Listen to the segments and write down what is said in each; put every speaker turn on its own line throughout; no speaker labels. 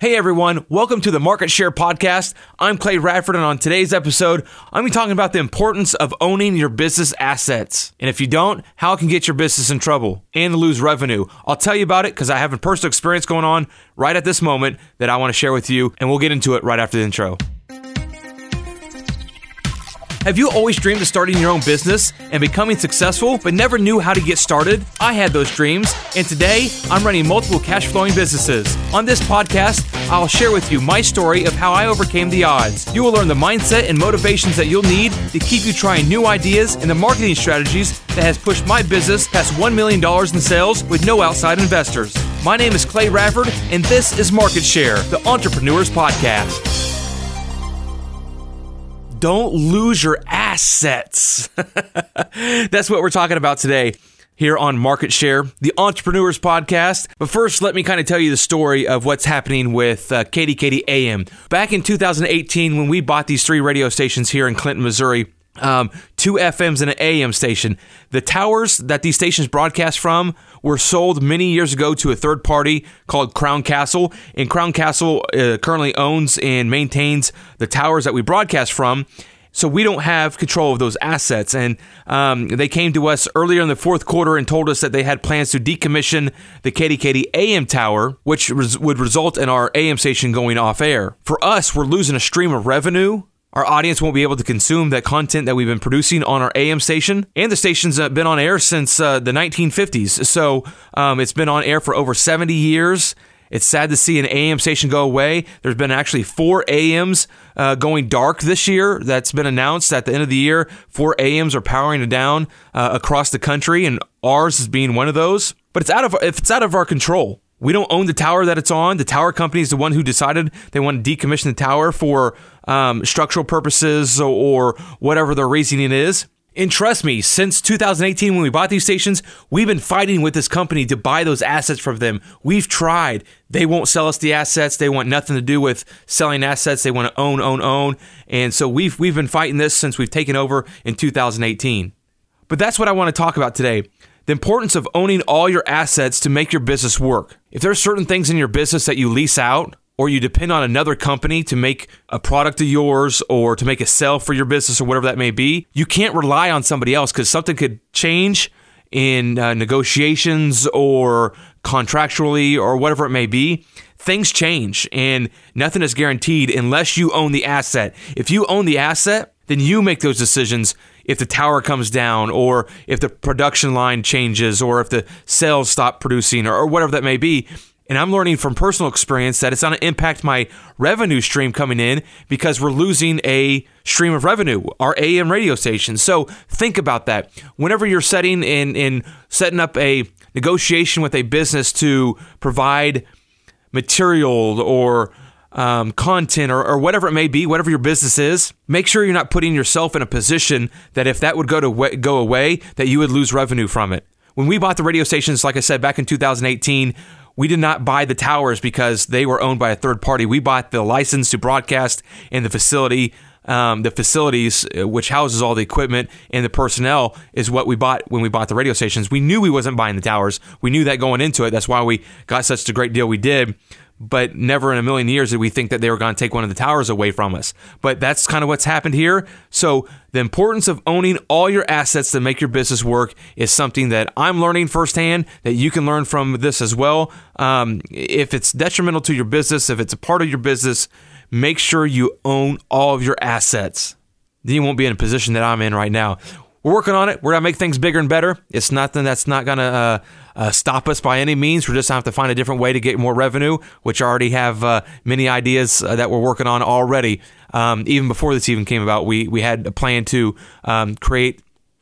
Hey everyone, welcome to the Market Share Podcast. I'm Clay Radford, and on today's episode, I'm going to be talking about the importance of owning your business assets. And if you don't, how it can get your business in trouble and lose revenue. I'll tell you about it because I have a personal experience going on right at this moment that I want to share with you, and we'll get into it right after the intro. Have you always dreamed of starting your own business and becoming successful, but never knew how to get started? I had those dreams, and today I'm running multiple cash flowing businesses. On this podcast, I'll share with you my story of how I overcame the odds. You will learn the mindset and motivations that you'll need to keep you trying new ideas and the marketing strategies that has pushed my business past $1 million in sales with no outside investors. My name is Clay Radford, and this is Market Share, the Entrepreneurs Podcast don't lose your assets. That's what we're talking about today here on Market Share, the Entrepreneurs Podcast. But first, let me kind of tell you the story of what's happening with uh, KDKD AM. Back in 2018, when we bought these three radio stations here in Clinton, Missouri, um, two FMs and an AM station. The towers that these stations broadcast from were sold many years ago to a third party called Crown Castle, and Crown Castle uh, currently owns and maintains the towers that we broadcast from. So we don't have control of those assets. And um, they came to us earlier in the fourth quarter and told us that they had plans to decommission the KDKD AM tower, which res- would result in our AM station going off air. For us, we're losing a stream of revenue our audience won't be able to consume that content that we've been producing on our AM station. And the station's been on air since uh, the 1950s. So um, it's been on air for over 70 years. It's sad to see an AM station go away. There's been actually four AMs uh, going dark this year. That's been announced at the end of the year. Four AMs are powering down uh, across the country, and ours is being one of those. But it's out of if it's out of our control. We don't own the tower that it's on. The tower company is the one who decided they want to decommission the tower for um, structural purposes or whatever their reasoning is. And trust me, since 2018, when we bought these stations, we've been fighting with this company to buy those assets from them. We've tried. They won't sell us the assets. They want nothing to do with selling assets. They want to own, own, own. And so we've we've been fighting this since we've taken over in 2018. But that's what I want to talk about today the importance of owning all your assets to make your business work. If there are certain things in your business that you lease out, or you depend on another company to make a product of yours or to make a sale for your business or whatever that may be, you can't rely on somebody else because something could change in uh, negotiations or contractually or whatever it may be. Things change and nothing is guaranteed unless you own the asset. If you own the asset, then you make those decisions if the tower comes down or if the production line changes or if the sales stop producing or, or whatever that may be. And I'm learning from personal experience that it's going to impact my revenue stream coming in because we're losing a stream of revenue, our AM radio station. So think about that. Whenever you're setting in, in setting up a negotiation with a business to provide material or um, content or, or, whatever it may be, whatever your business is, make sure you're not putting yourself in a position that if that would go to go away, that you would lose revenue from it. When we bought the radio stations, like I said back in 2018, we did not buy the towers because they were owned by a third party. We bought the license to broadcast and the facility. Um, the facilities, uh, which houses all the equipment and the personnel, is what we bought when we bought the radio stations. We knew we wasn't buying the towers. We knew that going into it. That's why we got such a great deal we did but never in a million years did we think that they were going to take one of the towers away from us. But that's kind of what's happened here. So, the importance of owning all your assets to make your business work is something that I'm learning firsthand, that you can learn from this as well. Um, if it's detrimental to your business, if it's a part of your business, make sure you own all of your assets. Then you won't be in a position that I'm in right now. We're working on it. We're to make things bigger and better. It's nothing that's not to. Uh, uh, stop us by any means. We're just have to find a different way to get more revenue, which I already have uh, many ideas uh, that we're working on already. Um, even before this even came about, we we had a plan to um, create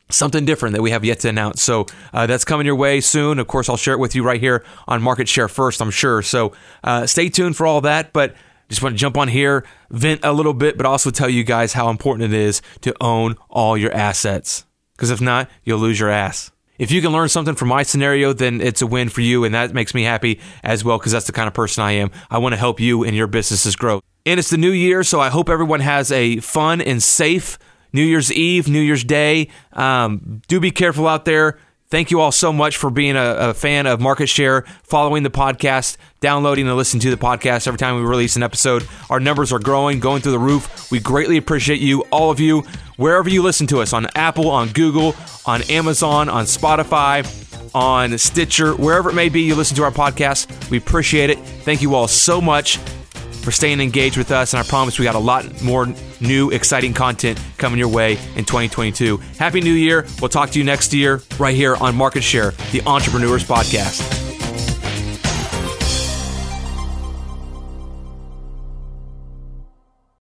something different that we have yet to announce. So uh, that's coming your way soon. Of course, I'll share it with you right here on Market Share First, I'm sure. So uh, stay tuned for all that. But just want to jump on here, vent a little bit, but also tell you guys how important it is to own all your assets. Because if not, you'll lose your ass if you can learn something from my scenario, then it's a win for you. And that makes me happy as well because that's the kind of person I am. I want to help you and your businesses grow. And it's the new year, so I hope everyone has a fun and safe New Year's Eve, New Year's Day. Um, do be careful out there. Thank you all so much for being a, a, fan of Market Share, following the podcast, downloading and listening to the podcast every time we release an episode. Our numbers are growing, going through the roof. We greatly appreciate you, all of you, wherever you listen to us on Apple, on Google, on Amazon, on Spotify, on Stitcher, wherever it may be you listen to our podcast. We appreciate it. Thank you all so much for staying engaged with us. And I promise we got a lot more new, exciting content coming your way in 2022. Happy New Year. We'll talk to you next year right here on Market Share, the Entrepreneurs Podcast.